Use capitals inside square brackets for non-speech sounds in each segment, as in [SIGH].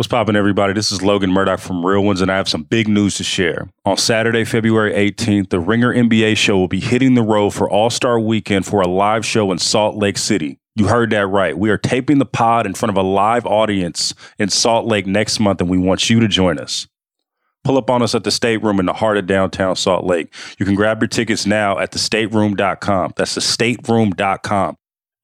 What's poppin', everybody? This is Logan Murdock from Real Ones, and I have some big news to share. On Saturday, February 18th, the Ringer NBA show will be hitting the road for All Star Weekend for a live show in Salt Lake City. You heard that right. We are taping the pod in front of a live audience in Salt Lake next month, and we want you to join us. Pull up on us at the Stateroom in the heart of downtown Salt Lake. You can grab your tickets now at thestateroom.com. That's thestateroom.com.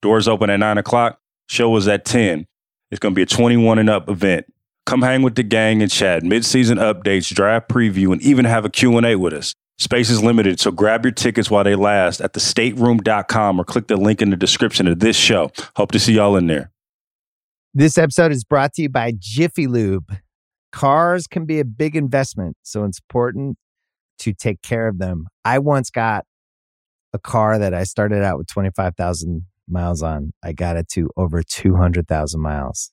Doors open at 9 o'clock. Show is at 10. It's going to be a 21 and up event. Come hang with the gang and chat, mid-season updates, draft preview, and even have a Q&A with us. Space is limited, so grab your tickets while they last at thestateroom.com or click the link in the description of this show. Hope to see y'all in there. This episode is brought to you by Jiffy Lube. Cars can be a big investment, so it's important to take care of them. I once got a car that I started out with 25,000 miles on. I got it to over 200,000 miles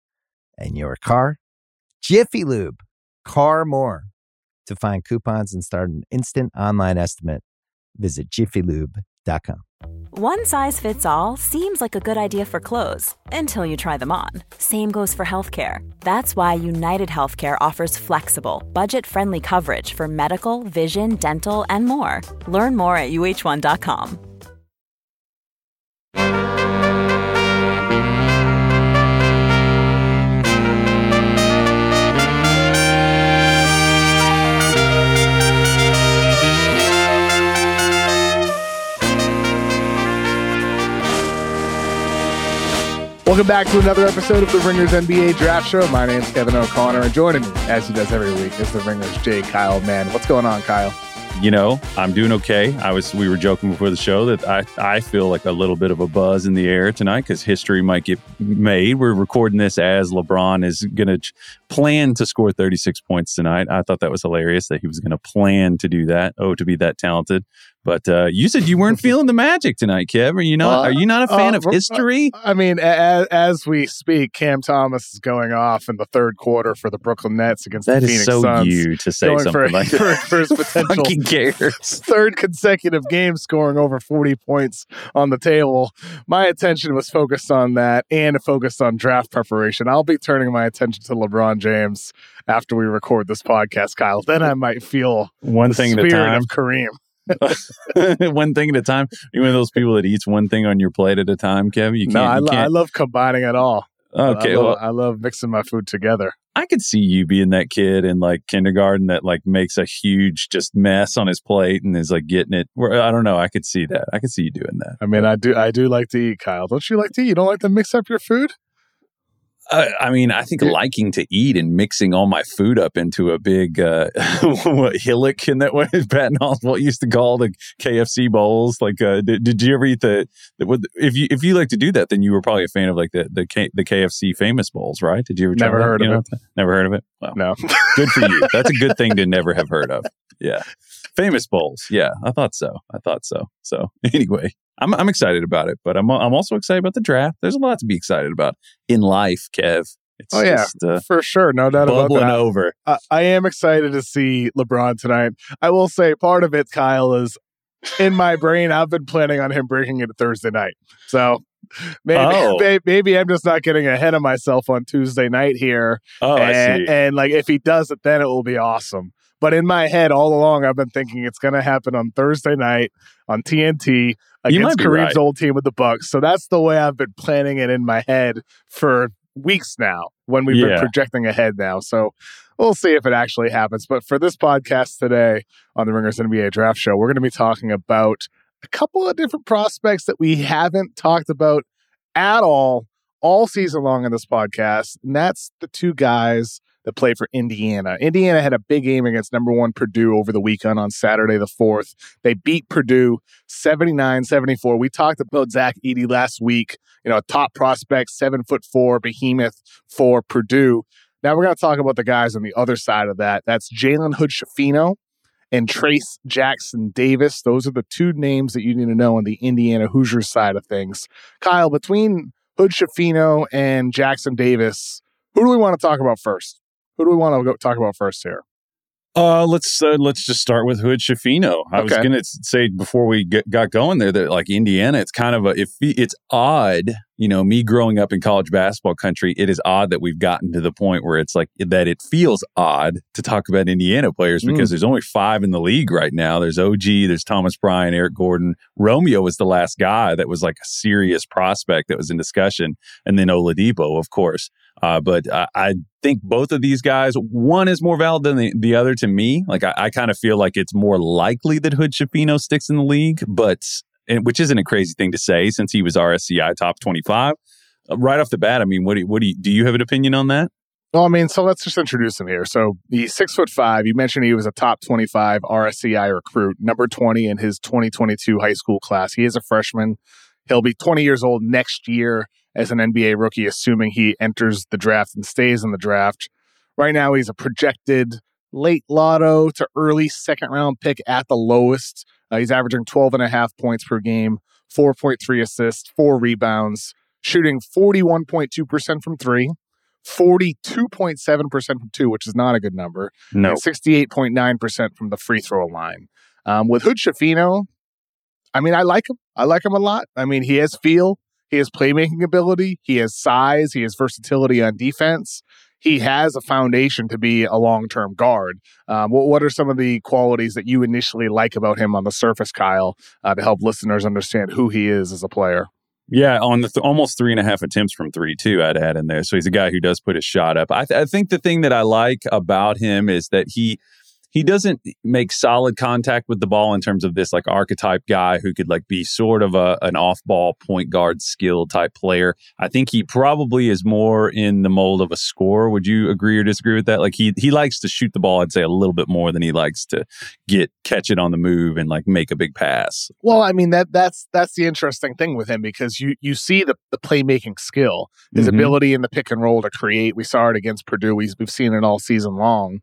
and your car. Jiffy Lube, car more. To find coupons and start an instant online estimate, visit jiffylube.com. One size fits all seems like a good idea for clothes until you try them on. Same goes for healthcare. That's why United Healthcare offers flexible, budget friendly coverage for medical, vision, dental, and more. Learn more at uh1.com. Welcome back to another episode of the Ringers NBA Draft Show. My name's Kevin O'Connor, and joining me, as he does every week, is the Ringers J. Kyle Mann. What's going on, Kyle? You know, I'm doing okay. I was we were joking before the show that I I feel like a little bit of a buzz in the air tonight because history might get made. We're recording this as LeBron is going to plan to score 36 points tonight. I thought that was hilarious that he was going to plan to do that. Oh, to be that talented. But uh, you said you weren't [LAUGHS] feeling the magic tonight, Kev. Are you not? Uh, are you not a fan uh, of history? I mean, as, as, we speak, Cam Thomas is going off in the third quarter for the Brooklyn Nets against that the Phoenix so Suns. you to say something for, like [LAUGHS] for, for his [LAUGHS] potential third consecutive game, scoring over forty points on the table. My attention was focused on that and focused on draft preparation. I'll be turning my attention to LeBron James after we record this podcast, Kyle. Then I might feel one thing at a time. Of Kareem. [LAUGHS] one thing at a time. You're one of those people that eats one thing on your plate at a time, Kevin. You can't. No, I, lo- I love combining it all. Okay, I love, well, I love mixing my food together. I could see you being that kid in like kindergarten that like makes a huge just mess on his plate and is like getting it. Where I don't know. I could see that. I could see you doing that. I mean, I do. I do like to eat, Kyle. Don't you like to eat? You don't like to mix up your food? Uh, I mean, I think liking to eat and mixing all my food up into a big uh, [LAUGHS] what, hillock in that way. [LAUGHS] Patton Oswalt used to call the KFC bowls. Like, uh, did, did you ever eat the, the? If you if you like to do that, then you were probably a fan of like the the, K, the KFC famous bowls, right? Did you ever never heard that? of it? Never heard of it. Well, no. [LAUGHS] good for you. That's a good thing to never have heard of. Yeah, famous bowls. Yeah, I thought so. I thought so. So anyway, I'm I'm excited about it, but I'm I'm also excited about the draft. There's a lot to be excited about in life, Kev. It's oh yeah, just, uh, for sure, no doubt about that. over. I, I am excited to see LeBron tonight. I will say part of it, Kyle, is in my brain. I've been planning on him breaking it Thursday night, so maybe, oh. [LAUGHS] maybe, I'm just not getting ahead of myself on Tuesday night here. Oh, and, I see. And like if he does it, then it will be awesome. But in my head, all along, I've been thinking it's going to happen on Thursday night on TNT against Kareem's right. old team with the Bucks. So that's the way I've been planning it in my head for weeks now. When we've Yeah. been projecting ahead now, so we'll see if it actually happens. But for this podcast today on the Ringers NBA Draft Show, we're going to be talking about a couple of different prospects that we haven't talked about at all all season long in this podcast. And that's the two guys that play for Indiana. Indiana had a big game against number one Purdue over the weekend on Saturday the 4th. They beat Purdue 79 74. We talked about Zach Edey last week, you know, a top prospect, seven foot four behemoth for Purdue. Now we're going to talk about the guys on the other side of that. That's Jalen Hood Schifino and Trayce Jackson Davis. Those are the two names that you need to know on the Indiana Hoosiers side of things. Kyle, between Hood Schifino and Jackson Davis, who do we want to talk about first? Who do we want to talk about first here? Uh, let's uh, let's just start with Hood Schifino. I okay. was going to say before we get, got going there that like Indiana, it's kind of a if it's odd. You know, me growing up in college basketball country, it is odd that we've gotten to the point where it's like that. It feels odd to talk about Indiana players because mm. there's only five in the league right now. There's OG, there's Thomas Bryant, Eric Gordon. Romeo was the last guy that was like a serious prospect that was in discussion, and then Oladipo, of course. Uh, but I, I, think both of these guys, one is more valid than the, the other to me. Like I, I kind of feel like it's more likely that Hood Schifino sticks in the league, but which isn't a crazy thing to say since he was RSCI top 25. Uh, right off the bat, I mean, what do what do you, do you have an opinion on that? Well, I mean, so let's just introduce him here. So he's six foot five. You mentioned he was a top 25 RSCI recruit, number 20 in his 2022 high school class. He is a freshman. He'll be 20 years old next year as an NBA rookie, assuming he enters the draft and stays in the draft. Right now, he's a projected late lotto to early second round pick at the lowest. Uh, he's averaging 12 and a half points per game, 4.3 assists, four rebounds, shooting 41.2% from three, 42.7% from two, which is not a good number, no. and 68.9% from the free throw line. Um, with Hood Schifino, I mean, I like him. I like him a lot. I mean, he has feel. He has playmaking ability. He has size. He has versatility on defense. He has a foundation to be a long term guard. Um, what, what, are some of the qualities that you initially like about him on the surface, Kyle, uh, to help listeners understand who he is as a player? Yeah, on the th- almost three and a half attempts from three, too, I'd add in there. So he's a guy who does put his shot up. I, th- I think the thing that I like about him is that he he doesn't make solid contact with the ball in terms of this like archetype guy who could like be sort of a an off ball point guard skill type player. I think he probably is more in the mold of a scorer. Would you agree or disagree with that? Like he he likes to shoot the ball, I'd say a little bit more than he likes to get catch it on the move and like make a big pass. Well, I mean that that's that's the interesting thing with him because you you see the the playmaking skill, his mm-hmm. ability in the pick and roll to create. We saw it against Purdue. We've, we've seen it all season long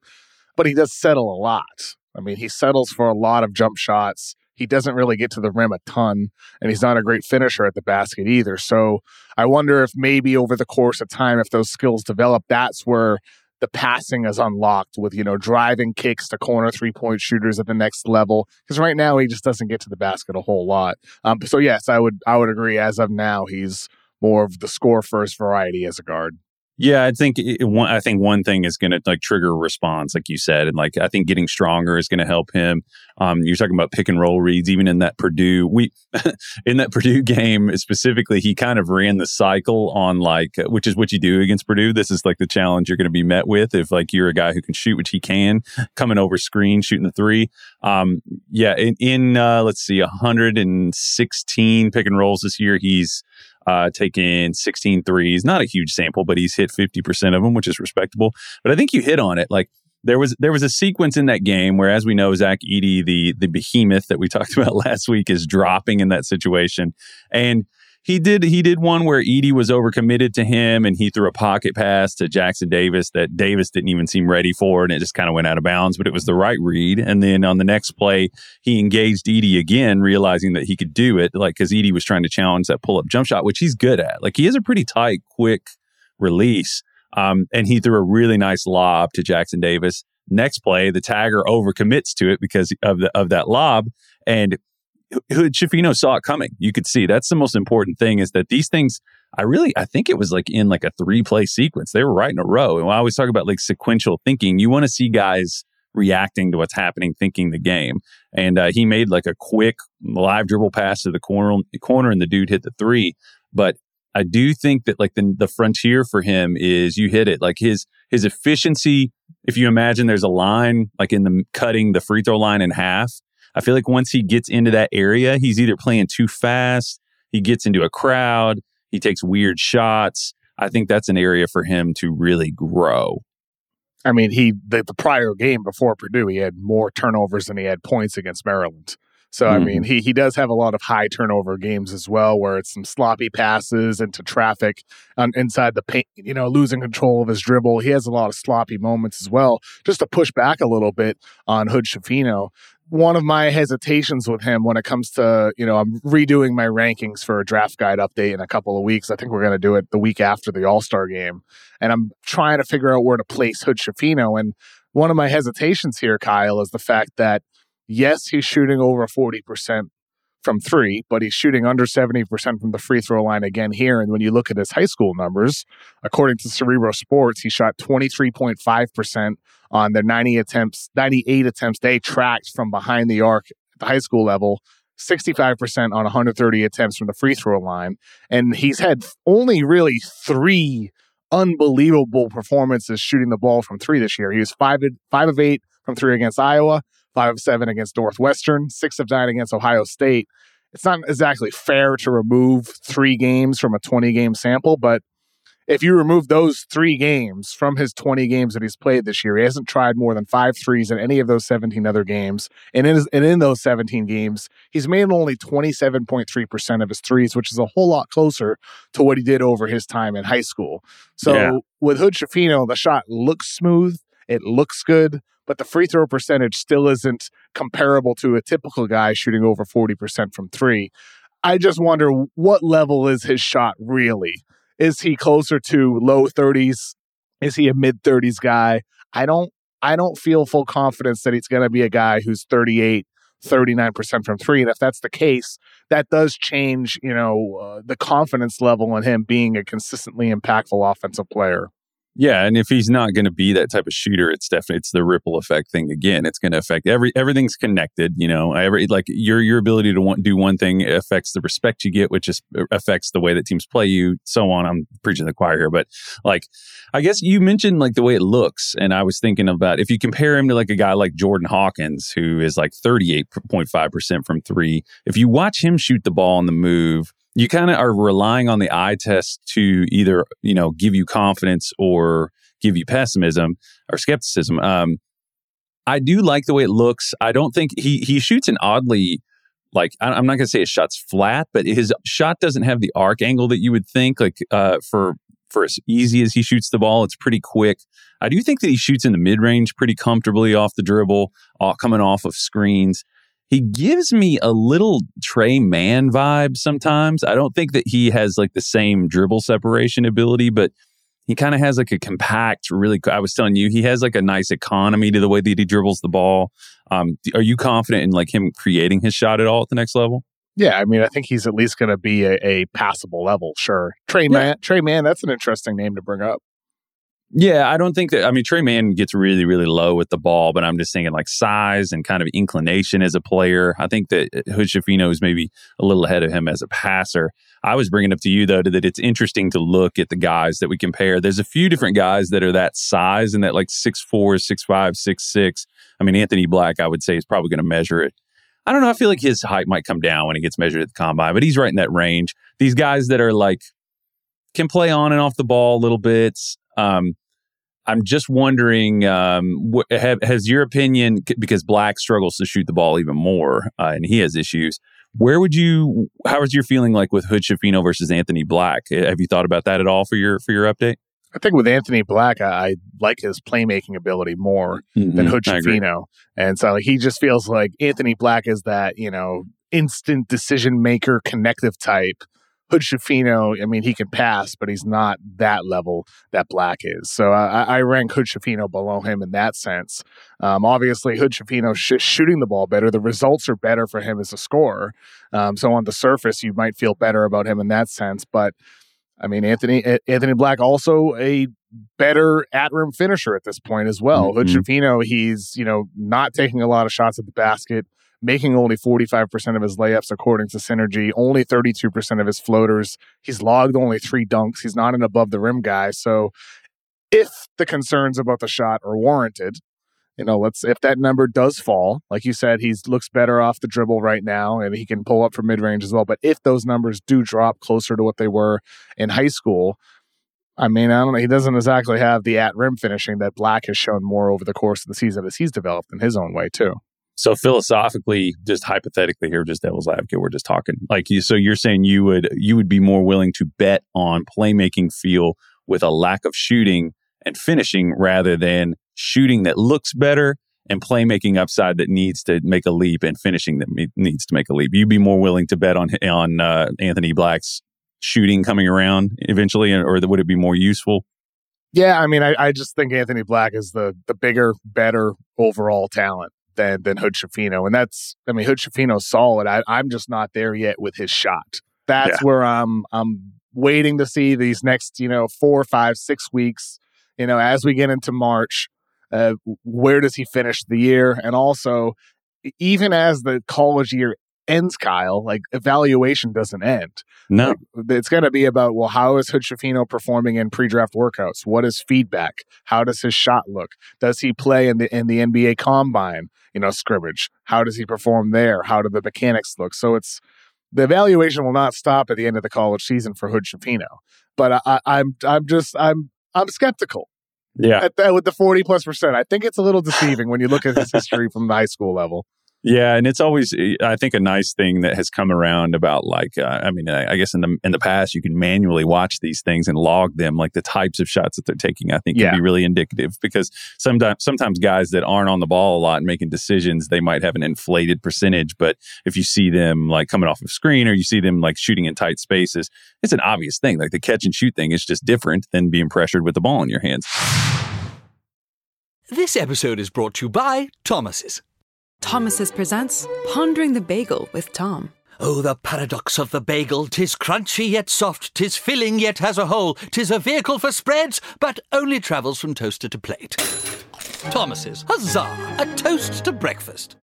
but he does settle a lot. I mean, he settles for a lot of jump shots. He doesn't really get to the rim a ton, and he's not a great finisher at the basket either. So I wonder if maybe over the course of time, if those skills develop, that's where the passing is unlocked with you know driving kicks to corner three point shooters at the next level because right now he just doesn't get to the basket a whole lot um, so yes i would i would agree as of now he's more of the score first variety as a guard yeah, I think it, one, I think one thing is going to like trigger a response, like you said, and like I think getting stronger is going to help him. Um, you're talking about pick and roll reads, even in that Purdue we [LAUGHS] in that Purdue game specifically, he kind of ran the cycle on like which is what you do against Purdue. This is like the challenge you're going to be met with if like you're a guy who can shoot, which he can, coming over screen, shooting the three. Um, yeah, in, in uh, let's see, 116 pick and rolls this year, he's uh, taken 16 threes. Not a huge sample, but he's hit 50% of them, which is respectable. But I think you hit on it. Like there was there was a sequence in that game where, as we know, Zach Edey, the the behemoth that we [LAUGHS] talked about last week, is dropping in that situation, and he did he did one where Edey was overcommitted to him and he threw a pocket pass to Jackson Davis that Davis didn't even seem ready for and it just kind of went out of bounds, but it was the right read. And then on the next play, he engaged Edey again, realizing that he could do it, like because Edey was trying to challenge that pull up jump shot, which he's good at. Like he has a pretty tight, quick release. Um, and he threw a really nice lob to Jackson Davis. Next play, the tagger overcommits to it because of the of that lob, and Schifino saw it coming. You could see that's the most important thing is that these things. I really, I think it was like in like a three play sequence. They were right in a row. And I always talk about like sequential thinking, you want to see guys reacting to what's happening, thinking the game. And uh, he made like a quick live dribble pass to the corner, corner, and the dude hit the three. But I do think that like the the frontier for him is you hit it like his his efficiency. If you imagine there's a line like in the cutting the free throw line in half, I feel like once he gets into that area, he's either playing too fast, he gets into a crowd, he takes weird shots. I think that's an area for him to really grow. I mean, he the, the prior game before Purdue, he had more turnovers than he had points against Maryland. So mm-hmm. I mean, he he does have a lot of high turnover games as well, where it's some sloppy passes into traffic on, inside the paint. You know, losing control of his dribble. He has a lot of sloppy moments as well. Just to push back a little bit on Hood Schifino, one of my hesitations with him when it comes to, you know, I'm redoing my rankings for a draft guide update in a couple of weeks. I think we're going to do it the week after the All Star game. And I'm trying to figure out where to place Hood Schifino. And one of my hesitations here, Kyle, is the fact that, yes, he's shooting over 40% from three, but he's shooting under 70% from the free throw line again here. And when you look at his high school numbers, according to Cerebro Sports, he shot 23.5% on the 90 attempts, 98 attempts they tracked from behind the arc at the high school level. 65% on 130 attempts from the free throw line. And he's had only really three unbelievable performances shooting the ball from three this year. He was five, five of eight from three against Iowa, five of seven against Northwestern, six of nine against Ohio State. It's not exactly fair to remove three games from a 20 game sample, but if you remove those three games from his 20 games that he's played this year, he hasn't tried more than five threes in any of those 17 other games. And in, his, and in those 17 games, he's made only 27.3% of his threes, which is a whole lot closer to what he did over his time in high school. So yeah. with Hood Schifino, the shot looks smooth, it looks good, but the free throw percentage still isn't comparable to a typical guy shooting over 40% from three. I just wonder what level is his shot really? Is he closer to low 30s? Is he a mid 30s guy? I don't I don't feel full confidence that he's going to be a guy who's 38 39% from 3 and if that's the case that does change you know uh, the confidence level in him being a consistently impactful offensive player yeah, and if he's not going to be that type of shooter, it's definitely it's the ripple effect thing again. It's going to affect every everything's connected. You know, I every like your your ability to want, do one thing affects the respect you get, which is uh, affects the way that teams play you, so on. I'm preaching the choir here, but like I guess you mentioned like the way it looks, and I was thinking about if you compare him to like a guy like Jordan Hawkins, who is like 38.5 percent from three. If you watch him shoot the ball on the move you kind of are relying on the eye test to either you know give you confidence or give you pessimism or skepticism. Um, I do like the way it looks. I don't think he he shoots an oddly like I'm not gonna say his shot's flat, but his shot doesn't have the arc angle that you would think. Like uh, for for as easy as he shoots the ball, it's pretty quick. I do think that he shoots in the mid range pretty comfortably off the dribble, uh, coming off of screens he gives me a little Tre Mann vibe sometimes. I don't think that he has like the same dribble separation ability, but he kind of has like a compact, really. I was telling you, he has like a nice economy to the way that he dribbles the ball. Um, are you confident in like him creating his shot at all at the next level? Yeah, I mean, I think he's at least going to be a, a, passable level. Sure, Trey yeah. Mann. Tre Mann. That's an interesting name to bring up. Yeah, I don't think that. I mean, Tre Mann gets really, really low with the ball, but I'm just thinking like size and kind of inclination as a player. I think that uh, Hood Schifino is maybe a little ahead of him as a passer. I was bringing up to you though that it's interesting to look at the guys that we compare. There's a few different guys that are that size and that like six four, six five, six six. I mean, Anthony Black, I would say, is probably going to measure it. I don't know. I feel like his height might come down when he gets measured at the combine, but he's right in that range. These guys that are like can play on and off the ball a little bit. Um, I'm just wondering, um, wh- have, has your opinion, because Black struggles to shoot the ball even more uh, and he has issues, where would you, how is your feeling like with Hood Schifino versus Anthony Black? Have you thought about that at all for your, for your update? I think with Anthony Black, I, I like his playmaking ability more mm-hmm. than Hood Schifino. And so like, he just feels like Anthony Black is that, you know, instant decision maker, connective type Hood Schifino, I mean, he can pass, but he's not that level that Black is. So I, I rank Hood Schifino below him in that sense. Um, obviously, Hood Schifino sh- shooting the ball better. The results are better for him as a scorer. Um, so on the surface, you might feel better about him in that sense. But I mean, Anthony Anthony Black also a better at rim finisher at this point as well. Mm-hmm. Hood Schifino, he's you know not taking a lot of shots at the basket making only 45% of his layups according to Synergy, only 32% of his floaters. He's logged only three dunks. He's not an above the rim guy. So if the concerns about the shot are warranted, you know, let's if that number does fall, like you said, he looks better off the dribble right now, and he can pull up from mid range as well. But if those numbers do drop closer to what they were in high school, I mean, I don't know. He doesn't exactly have the at rim finishing that Black has shown more over the course of the season as he's developed in his own way too. So philosophically, just hypothetically here, just devil's advocate, we're just talking like you. So you're saying you would you would be more willing to bet on playmaking feel with a lack of shooting and finishing rather than shooting that looks better and playmaking upside that needs to make a leap and finishing that needs to make a leap. You'd be more willing to bet on on uh, Anthony Black's shooting coming around eventually, or would it be more useful? Yeah, I mean, I, I just think Anthony Black is the the bigger, better overall talent than than Hood Schifino, and that's I mean Hood solid. I, I'm just not there yet with his shot. That's yeah. where I'm I'm waiting to see these next you know four, five, six weeks. You know, as we get into March, uh, where does he finish the year, and also even as the college year ends, Kyle, like evaluation doesn't end. No. Like, it's going to be about, well, how is Hood Schifino performing in pre draft workouts? What is feedback? How does his shot look? Does he play in the in the NBA combine, you know, scrimmage? How does he perform there? How do the mechanics look? So it's the evaluation will not stop at the end of the college season for Hood Schifino. But I, I'm I'm just I'm I'm skeptical. Yeah. At, with the 40 plus percent. I think it's a little deceiving when you look at his history from the high school level. Yeah, and it's always eh, I think a nice thing that has come around about like uh, I mean I guess in the in the past you can manually watch these things and log them like the types of shots that they're taking I think yeah. can be really indicative because sometimes sometimes guys that aren't on the ball a lot and making decisions they might have an inflated percentage but if you see them like coming off of screen or you see them like shooting in tight spaces it's an obvious thing like the catch and shoot thing is just different than being pressured with the ball in your hands. This episode is brought to you by Thomas's. Thomas's presents Pondering the Bagel with Tom. Oh, the paradox of the bagel! Tis crunchy yet soft, tis filling yet has a hole, tis a vehicle for spreads, but only travels from toaster to plate. Thomas's, huzzah! A toast to breakfast.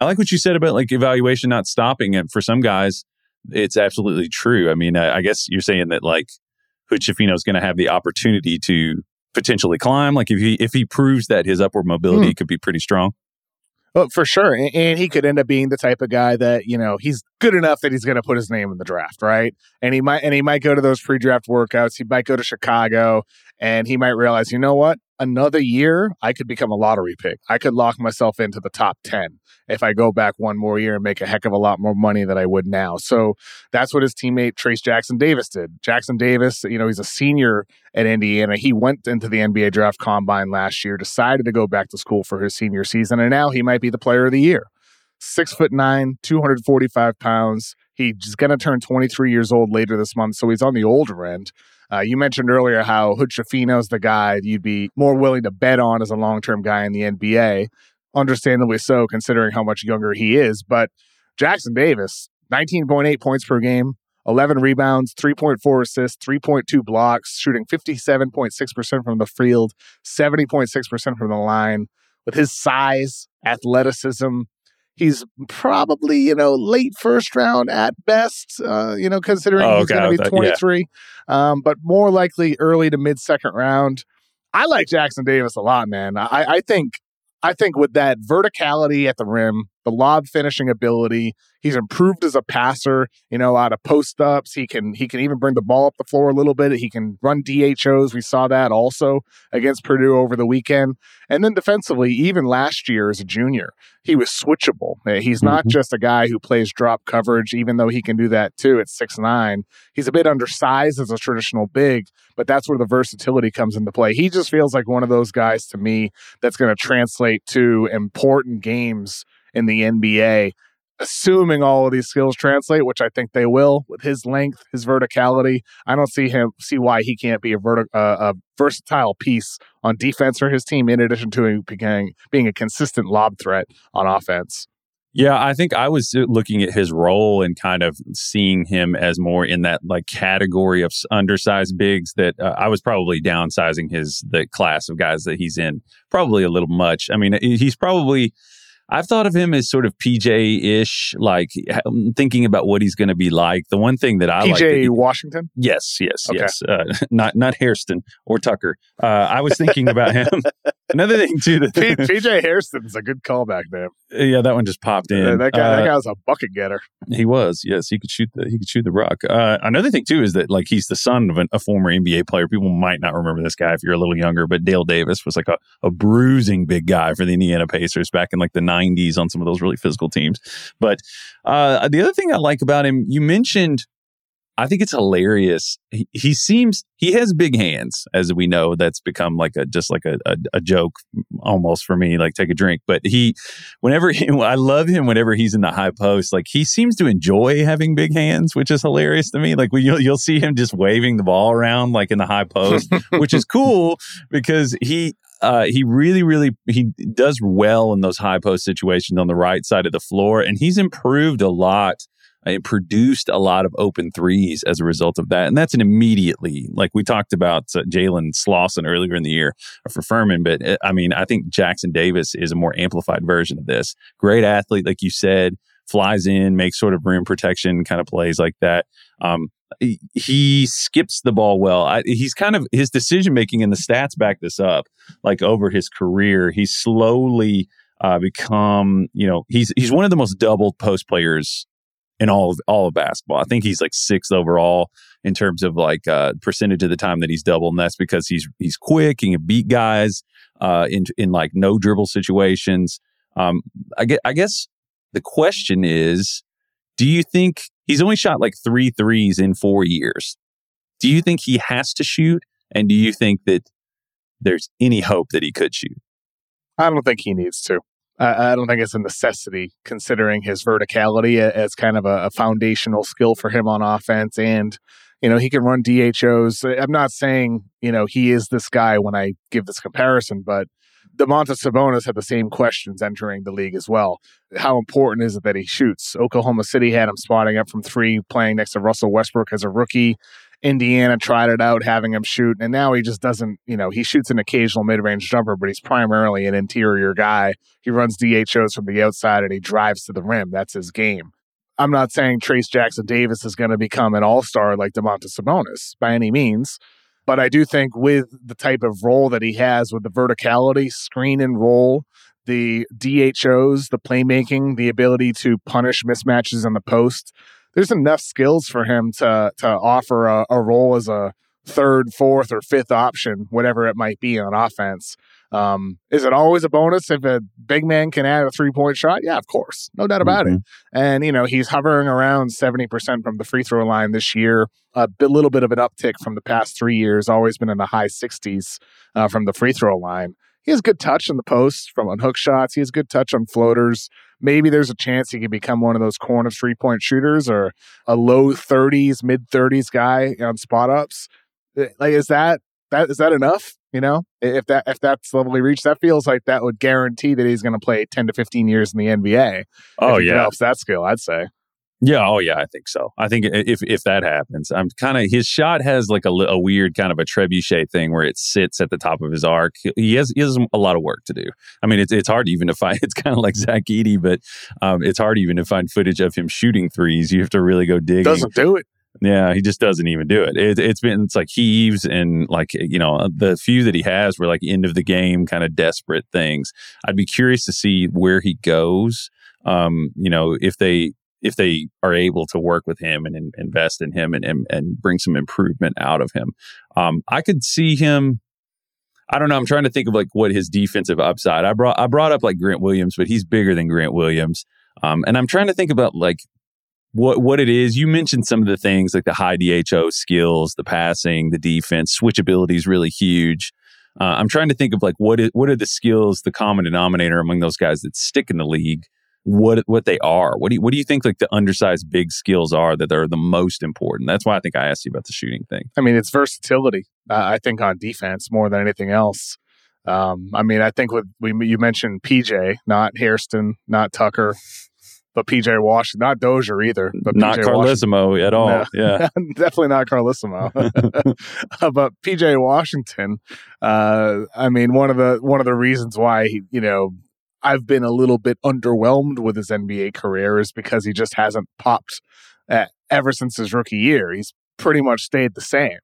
I like what you said about like evaluation not stopping. And for some guys, it's absolutely true. I mean, I, I guess you're saying that like Hood Schifino is going to have the opportunity to potentially climb. Like if he if he proves that his upward mobility mm. could be pretty strong. Well, for sure. And he could end up being the type of guy that, you know, he's good enough that he's going to put his name in the draft, right? And he might and he might go to those pre-draft workouts. He might go to Chicago and he might realize, you know what? Another year, I could become a lottery pick. I could lock myself into the top 10 if I go back one more year and make a heck of a lot more money than I would now. So that's what his teammate Trayce Jackson Davis did. Jackson Davis, you know, he's a senior at Indiana. He went into the NBA draft combine last year, decided to go back to school for his senior season, and now he might be the player of the year. Six foot nine, 245 pounds. He's going to turn 23 years old later this month, so he's on the older end. Uh, you mentioned earlier how Hood is the guy you'd be more willing to bet on as a long term guy in the NBA. Understandably so, considering how much younger he is. But Jackson Davis, 19.8 points per game, 11 rebounds, 3.4 assists, 3.2 blocks, shooting 57.6% from the field, 70.6% from the line. With his size, athleticism, he's probably you know late first round at best uh, you know considering oh, he's going to be 23 yeah. um, but more likely early to mid second round i like jackson davis a lot man i, I think i think with that verticality at the rim the lob finishing ability. He's improved as a passer, you know, out of post ups. He can he can even bring the ball up the floor a little bit. He can run DHOs. We saw that also against Purdue over the weekend. And then defensively, even last year as a junior, he was switchable. Eh, he's not mm-hmm. just a guy who plays drop coverage, even though he can do that too at six nine. He's a bit undersized as a traditional big, but that's where the versatility comes into play. He just feels like one of those guys to me that's going to translate to important games in the NBA. Assuming all of these skills translate, which I think they will, with his length, his verticality, I don't see him see why he can't be a, verti- uh, a versatile piece on defense for his team. In addition to being being a consistent lob threat on offense. Yeah, I think I was looking at his role and kind of seeing him as more in that like category of undersized bigs that uh, I was probably downsizing his the class of guys that he's in probably a little much. I mean, he's probably I've thought of him as sort of PJ ish, like thinking about what he's going to be like. The one thing that I like, PJ like Washington. Yes, yes, okay. yes. Uh, [LAUGHS] not not Hairston or Tucker. Uh, I was thinking about him. [LAUGHS] Another thing too, that, [LAUGHS] P- PJ Hairston's a good callback name. yeah, that one just popped in. that guy, Uh, that guy was a bucket getter. He was, yes. He could shoot the he could shoot the rock. Uh, another thing too is that like he's the son of an, a former NBA player. People might not remember this guy if you're a little younger, but Dale Davis was like a, a bruising big guy for the Indiana Pacers back in like the '90s on some of those really physical teams. But uh, the other thing I like about him, you mentioned. I think it's hilarious. He, he seems he has big hands, as we know. That's become like a just like a, a, a joke almost for me. Like take a drink, but he whenever he, [LAUGHS] I love him whenever he's in the high post. Like he seems to enjoy having big hands, which is hilarious to me. Like when you'll you'll see him just waving the ball around like in the high post, [LAUGHS] which is cool because he uh, he really, really he does well in those high post situations on the right side of the floor, and he's improved a lot. It produced a lot of open threes as a result of that, and that's an immediately like we talked about uh, Jalen Slawson earlier in the year for Furman, but uh, I mean I think Jackson Davis is a more amplified version of this. Great athlete, like you said, flies in, makes sort of rim protection kind of plays like that. Um, he, skips the ball well. I, he's kind of his decision making, and the stats back this up. Like over his career, he's slowly uh, become. You know, he's he's one of the most doubled post players in all of all of basketball. I think he's like sixth overall in terms of like uh, percentage of the time that he's doubled, and that's because he's he's quick. And he can beat guys uh, in in like no dribble situations. Um, I get. I guess the question is, do you think he's only shot like three threes in four years? Do you think he has to shoot, and do you think that there's any hope that he could shoot? I don't think he needs to. I, I don't think it's a necessity considering his verticality as kind of a, a foundational skill for him on offense. And, you know, he can run DHOs. I'm not saying, you know, he is this guy when I give this comparison, but Domantas Sabonis had the same questions entering the league as well. How important is it that he shoots? Oklahoma City had him spotting up from three, playing next to Russell Westbrook as a rookie. Indiana tried it out, having him shoot, and now he just doesn't. You know, he shoots an occasional mid-range jumper, but he's primarily an interior guy. He runs DHOs from the outside and he drives to the rim. That's his game. I'm not saying Trayce Jackson Davis is going to become an all-star like Domantas Sabonis by any means, but I do think with the type of role that he has, with the verticality, screen and roll, the DHOs, the playmaking, the ability to punish mismatches in the post, there's enough skills for him to to offer a, a role as a third, fourth, or fifth option, whatever it might be on offense. Um, is it always a bonus if a big man can add a three point shot? Yeah, of course, no doubt about it. And you know he's hovering around seventy percent from the free throw line this year. A bit, little bit of an uptick from the past three years. Always been in the high sixties uh, from the free throw line. He has good touch in the post from on hook shots. He has good touch on floaters. Maybe there's a chance he could become one of those corner three point shooters or a low 30s, mid 30s guy on spot ups. Like, is that that is that enough? You know, if that if that's the level he reached, that feels like that would guarantee that he's going to play 10 to 15 years in the NBA. Oh yeah, develops that skill, I'd say. Yeah, oh yeah, I think so. I think if if that happens, I'm kind of his shot has like a, a weird kind of a trebuchet thing where it sits at the top of his arc. He has he has a lot of work to do. I mean, it's it's hard even to find. [LAUGHS] It's kind of like Zach Edey, but um, it's hard even to find footage of him shooting threes. You have to really go digging. Doesn't do it. Yeah, he just doesn't even do it. it. It's been it's like heaves and like you know the few that he has were like end of the game kind of desperate things. I'd be curious to see where he goes. Um, you know, if they if they are able to work with him and, in, invest in him and, and and bring some improvement out of him. Um, I could see him. I don't know. I'm trying to think of like what his defensive upside. I brought I brought up like Grant Williams, but he's bigger than Grant Williams. Um, and I'm trying to think about like what what it is. You mentioned some of the things like the high DHO skills, the passing, the defense, switchability is really huge. Uh, I'm trying to think of like what is, what are the skills, the common denominator among those guys that stick in the league. What what they are. What do you, what do you think like the undersized big skills are that are the most important? That's why I think I asked you about the shooting thing. I mean, it's versatility. Uh, I think on defense more than anything else. Um, I mean, I think with we you mentioned PJ, not Hairston, not Tucker, but PJ Washington, not Dozier either, but Not PJ Washington. Carlesimo at all. No. Yeah. [LAUGHS] Definitely not Carlesimo, Uh, [LAUGHS] [LAUGHS] but PJ Washington. Uh, I mean, one of the one of the reasons why he, you know I've been a little bit underwhelmed with his NBA career is because he just hasn't popped uh, ever since his rookie year. He's pretty much stayed the same.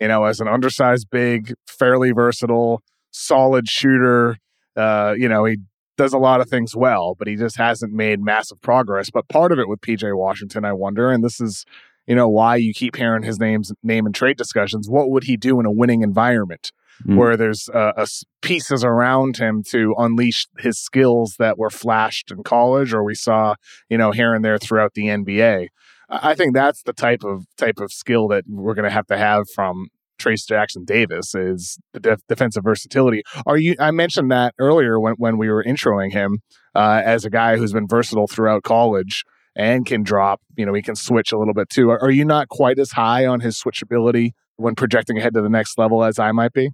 You know, as an undersized big, fairly versatile, solid shooter. Uh, you know, he does a lot of things well, but he just hasn't made massive progress. But part of it with PJ Washington, I wonder, and this is, you know, why you keep hearing his name's name in trade discussions. What would he do in a winning environment? Mm. Where there's uh, a pieces around him to unleash his skills that were flashed in college, or we saw, you know, here and there throughout the NBA. I think that's the type of type of skill that we're going to have to have from Trayce Jackson Davis is the def- defensive versatility. Are you? I mentioned that earlier when when we were introing him uh, as a guy who's been versatile throughout college and can drop. You know, he can switch a little bit too. Are, are you not quite as high on his switchability when projecting ahead to the next level as I might be?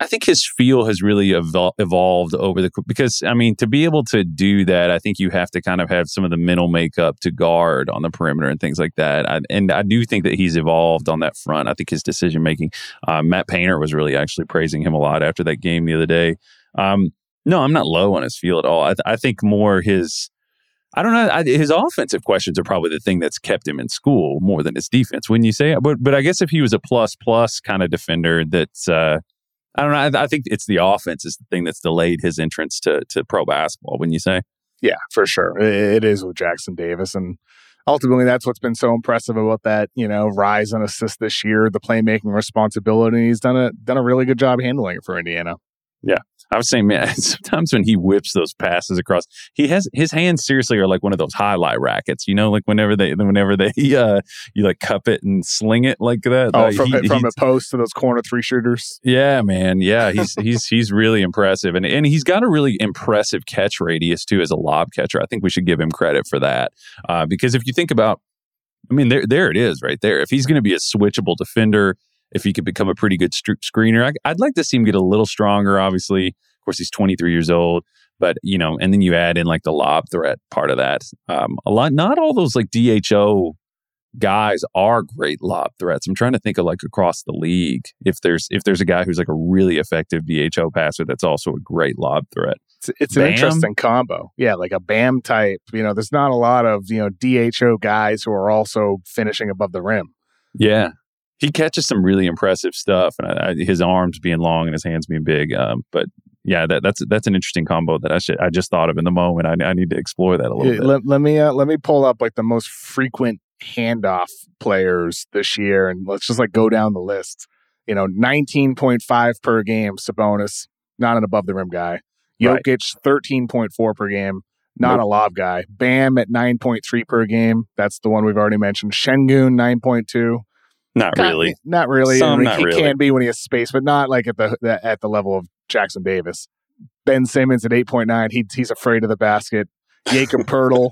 I think his feel has really evol- evolved over the because I mean to be able to do that, I think you have to kind of have some of the mental makeup to guard on the perimeter and things like that. I, and I do think that he's evolved on that front. I think his decision making. Uh, Matt Painter was really actually praising him a lot after that game the other day. Um, no, I'm not low on his feel at all. I, th- I think more his. I don't know. I, his offensive questions are probably the thing that's kept him in school more than his defense. When you say, but but I guess if he was a plus plus kind of defender, that's uh, I don't know. I, I, think it's the offense is the thing that's delayed his entrance to to pro basketball. When you say, yeah, for sure, it, it is with Jackson Davis, and ultimately that's what's been so impressive about that. You know, rise and assist this year, the playmaking responsibility. He's done a done a really good job handling it for Indiana. Yeah, I was saying, man, [LAUGHS] sometimes when he whips those passes across, he has his hands seriously are like one of those highlight rackets. You know, like whenever they, whenever they, [LAUGHS] uh, you like cup it and sling it like that. Oh, from, he, from a post to those corner three shooters. Yeah, man. Yeah, he's [LAUGHS] he's he's really impressive, and and he's got a really impressive catch radius too as a lob catcher. I think we should give him credit for that uh, because if you think about, I mean, there there it is right there. If he's going to be a switchable defender if he could become a pretty good st- screener. I, would like to see him get a little stronger. Obviously, of course, he's 23 years old, but you know, and then you add in like the lob threat part of that. Um, a lot, not all those like DHO guys are great lob threats. I'm trying to think of like across the league if there's if there's a guy who's like a really effective DHO passer that's also a great lob threat. It's, it's an interesting combo. Yeah, like a BAM type. You know, there's not a lot of you know DHO guys who are also finishing above the rim. Yeah, he catches some really impressive stuff, and I, I, his arms being long and his hands being big. Um, but yeah, that, that's that's an interesting combo that I should I just thought of in the moment. I, I need to explore that a little yeah, bit. Let, let me uh, let me pull up like the most frequent handoff players this year, and let's just like go down the list. You know, nineteen point five per game. Sabonis, not an above the rim guy. Jokic, right. thirteen point four per game. Not nope. a lob guy. Bam at nine point three per game. That's the one we've already mentioned. Sengun nine point two. Not really. Not really. Some, I mean, not he really. can be when he has space, but not like at the, the at the level of Jackson Davis. Ben Simmons at eight point nine. He he's afraid of the basket. Jacob [LAUGHS] Poeltl.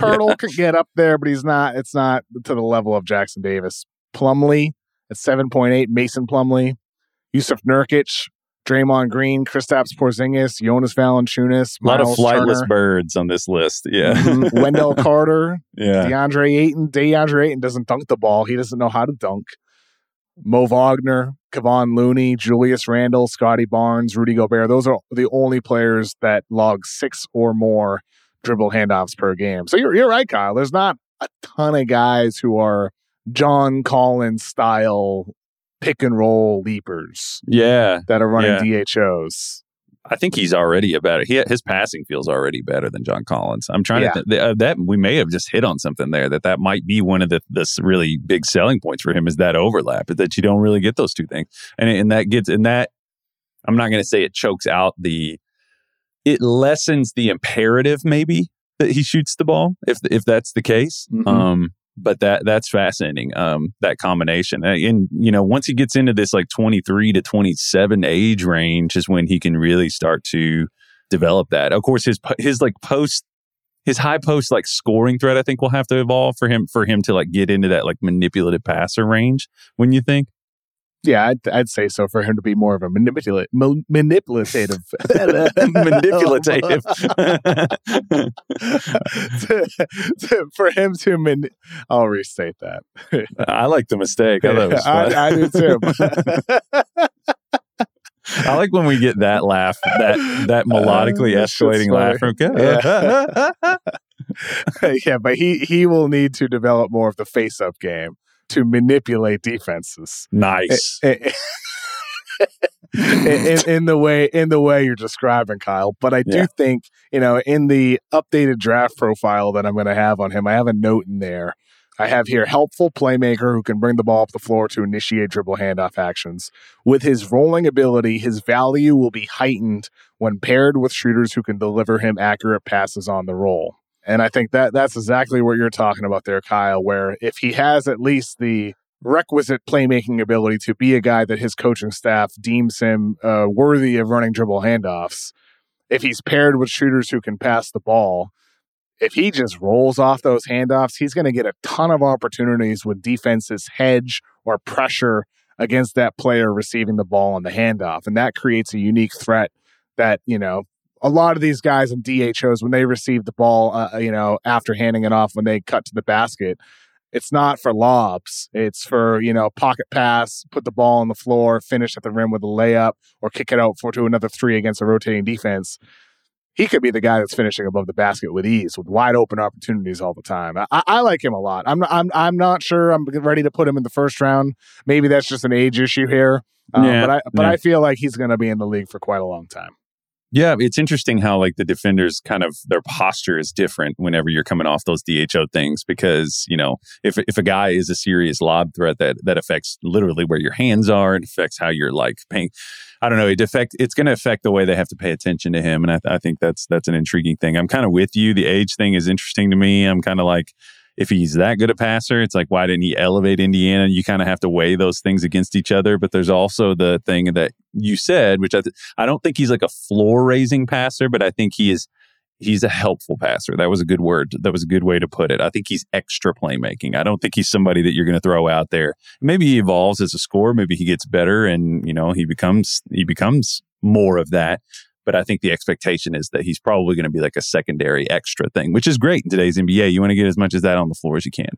Poeltl [LAUGHS] yeah. can get up there, but he's not. It's not to the level of Jackson Davis. Plumlee at seven point eight. Mason Plumlee. Yusuf Nurkic Draymond Green, Kristaps Porzingis, Jonas Valanciunas, a lot of flightless Turner. birds on this list. Yeah, mm-hmm. [LAUGHS] Wendell Carter, yeah, DeAndre Ayton. DeAndre Ayton doesn't dunk the ball; he doesn't know how to dunk. Mo Wagner, Kevon Looney, Julius Randle, Scottie Barnes, Rudy Gobert. Those are the only players that log six or more dribble handoffs per game. So you're you're right, Kyle. There's not a ton of guys who are John Collins style pick and roll leapers. Yeah. That are running yeah. DHOs. I think he's already a better. He, his passing feels already better than John Collins. I'm trying yeah. to th- uh, that we may have just hit on something there that that might be one of the this really big selling points for him is that overlap is that you don't really get those two things and and that gets and that I'm not going to say it chokes out the it lessens the imperative maybe that he shoots the ball if if that's the case. Mm-hmm. Um, but that that's fascinating. Um, that combination, and you know, once he gets into this like twenty three to twenty seven age range, is when he can really start to develop that. Of course, his his like post, his high post like scoring threat, I think will have to evolve for him for him to like get into that like manipulative passer range. When you think, yeah, I'd, I'd, say so for him to be more of a manipula- mo- manipulative. [LAUGHS] manipulative. to, [LAUGHS] to, [LAUGHS] for him to, man- I'll restate that. I like the mistake. I, I, I do too. I like when we get that laugh, that that melodically uh, escalating laugh from Kevin. yeah. yeah, but he he will need to develop more of the face up game to manipulate defenses. Nice. in, in, the way in the way you're describing Kyle. But I do Yeah. think you know in the updated draft profile that I'm going to have on him, I have a note in there. I have here helpful playmaker who can bring the ball up the floor to initiate dribble handoff actions. With his rolling ability, his value will be heightened when paired with shooters who can deliver him accurate passes on the roll. And I think that that's exactly what you're talking about there, Kyle, where if he has at least the requisite playmaking ability to be a guy that his coaching staff deems him uh, worthy of running dribble handoffs, if he's paired with shooters who can pass the ball, if he just rolls off those handoffs, he's going to get a ton of opportunities with defenses hedge or pressure against that player receiving the ball on the handoff. And that creates a unique threat that, you know, a lot of these guys in DHOs, when they receive the ball, uh, you know, after handing it off, when they cut to the basket, it's not for lobs. It's for, you know, pocket pass, put the ball on the floor, finish at the rim with a layup, or kick it out for to another three against a rotating defense. He could be the guy that's finishing above the basket with ease, with wide open opportunities all the time. I, I like him a lot. I'm, I'm, I'm not sure I'm ready to put him in the first round. Maybe that's just an age issue here. Um, Yeah, but I, but yeah. I feel like he's going to be in the league for quite a long time. Yeah, it's interesting how like the defenders kind of their posture is different whenever you're coming off those DHO things because you know if if a guy is a serious lob threat that that affects literally where your hands are, it affects how you're like paying. I don't know. It affect it's going to affect the way they have to pay attention to him, and I, I think that's that's an intriguing thing. I'm kind of with you. The age thing is interesting to me. I'm kind of like if he's that good a passer, it's like why didn't he elevate Indiana? You kind of have to weigh those things against each other. But there's also the thing that you said, which I th- I don't think he's like a floor raising passer, but I think he is he's a helpful passer. That was a good word. That was a good way to put it. I think he's extra playmaking. I don't think he's somebody that you're going to throw out there. Maybe he evolves as a scorer. Maybe he gets better, and you know he becomes he becomes more of that. But I think the expectation is that he's probably going to be like a secondary extra thing, which is great in today's NBA. You want to get as much as that on the floor as you can.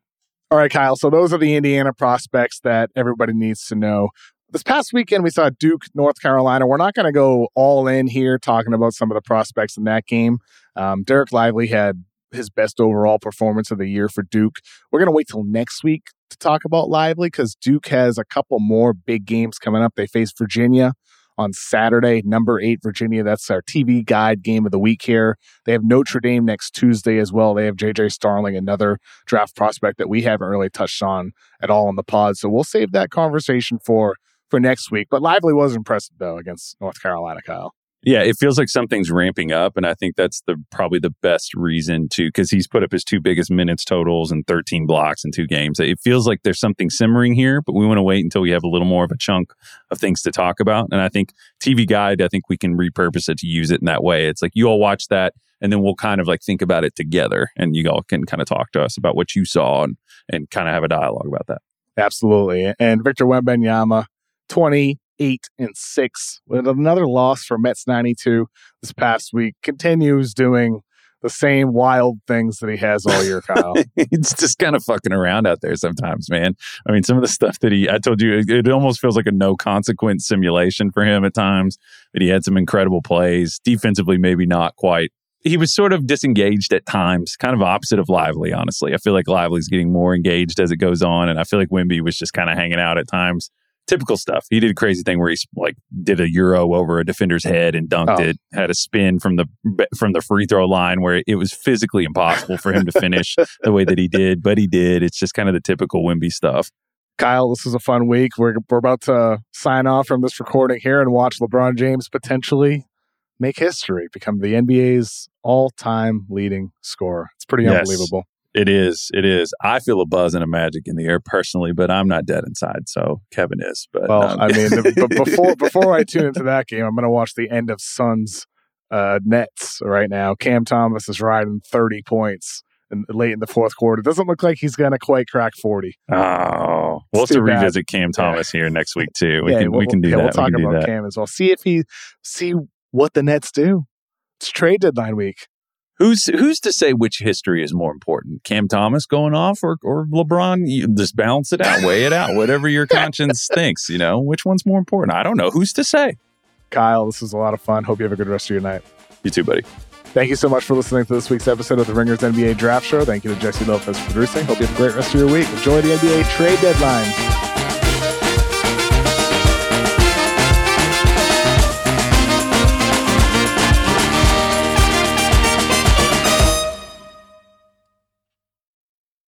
All right, Kyle. So those are the Indiana prospects that everybody needs to know. This past weekend, we saw Duke, North Carolina. We're not going to go all in here talking about some of the prospects in that game. Um, Dereck Lively had his best overall performance of the year for Duke. We're going to wait till next week to talk about Lively because Duke has a couple more big games coming up. They face Virginia on Saturday, number eight Virginia. That's our TV guide game of the week here. They have Notre Dame next Tuesday as well. They have JJ Starling, another draft prospect that we haven't really touched on at all in the pod. So we'll save that conversation for for next week. But Lively was impressive though against North Carolina, Kyle. Yeah, it feels like something's ramping up, and I think that's the probably the best reason to because he's put up his two biggest minutes totals and 13 blocks in two games. It feels like there's something simmering here, but we want to wait until we have a little more of a chunk of things to talk about. And I think TV Guide, I think we can repurpose it to use it in that way. It's like you all watch that, and then we'll kind of like think about it together, and you all can kind of talk to us about what you saw and and kind of have a dialogue about that. Absolutely. And Victor Wembanyama, 28 and 6 with another loss for Mets 92 this past week, continues doing the same wild things that he has all year, [LAUGHS] Kyle. it's just kind of fucking around out there sometimes, man. I mean, some of the stuff that he, I told you, it, it almost feels like a no consequence simulation for him at times. But he had some incredible plays. Defensively, maybe not quite. He was sort of disengaged at times, kind of opposite of Lively, honestly. I feel like Lively's getting more engaged as it goes on. And I feel like Wemby was just kind of hanging out at times. Typical stuff. He did a crazy thing where he like did a euro over a defender's head and dunked Oh. it. Had a spin from the from the free throw line where it was physically impossible for him to finish [LAUGHS] the way that he did, but he did. It's just kind of the typical Wemby stuff. Kyle, this was a fun week. We're, we're about to sign off from this recording here and watch LeBron James potentially make history, become the NBA's all time leading scorer. It's pretty Yes. unbelievable. It is. It is. I feel a buzz and a magic in the air personally, but I'm not dead inside. So Kevin is. But Well, um, I mean, the, but [LAUGHS] before before I tune into that game, I'm going to watch the end of Suns uh, Nets right now. Cam Thomas is riding 30 points in, late in the fourth quarter. Doesn't look like he's going to quite crack 40. oh, we'll have to bad. revisit Cam Thomas here next week too. We Yeah, can we'll- we can do yeah, that. We'll talk we about. Cam as well. See if he see what the Nets do. It's trade deadline week. Who's who's to say which history is more important? Cam Thomas going off or or LeBron? You just balance it out, weigh it out, whatever your conscience [LAUGHS] thinks. You know which one's more important. I don't know. Who's to say? Kyle, this was a lot of fun. Hope you have a good rest of your night. You too, buddy. Thank you so much for listening to this week's episode of the Ringers NBA Draft Show. Thank you to Jessie Lopez for producing. Hope you have a great rest of your week. Enjoy the NBA trade deadline.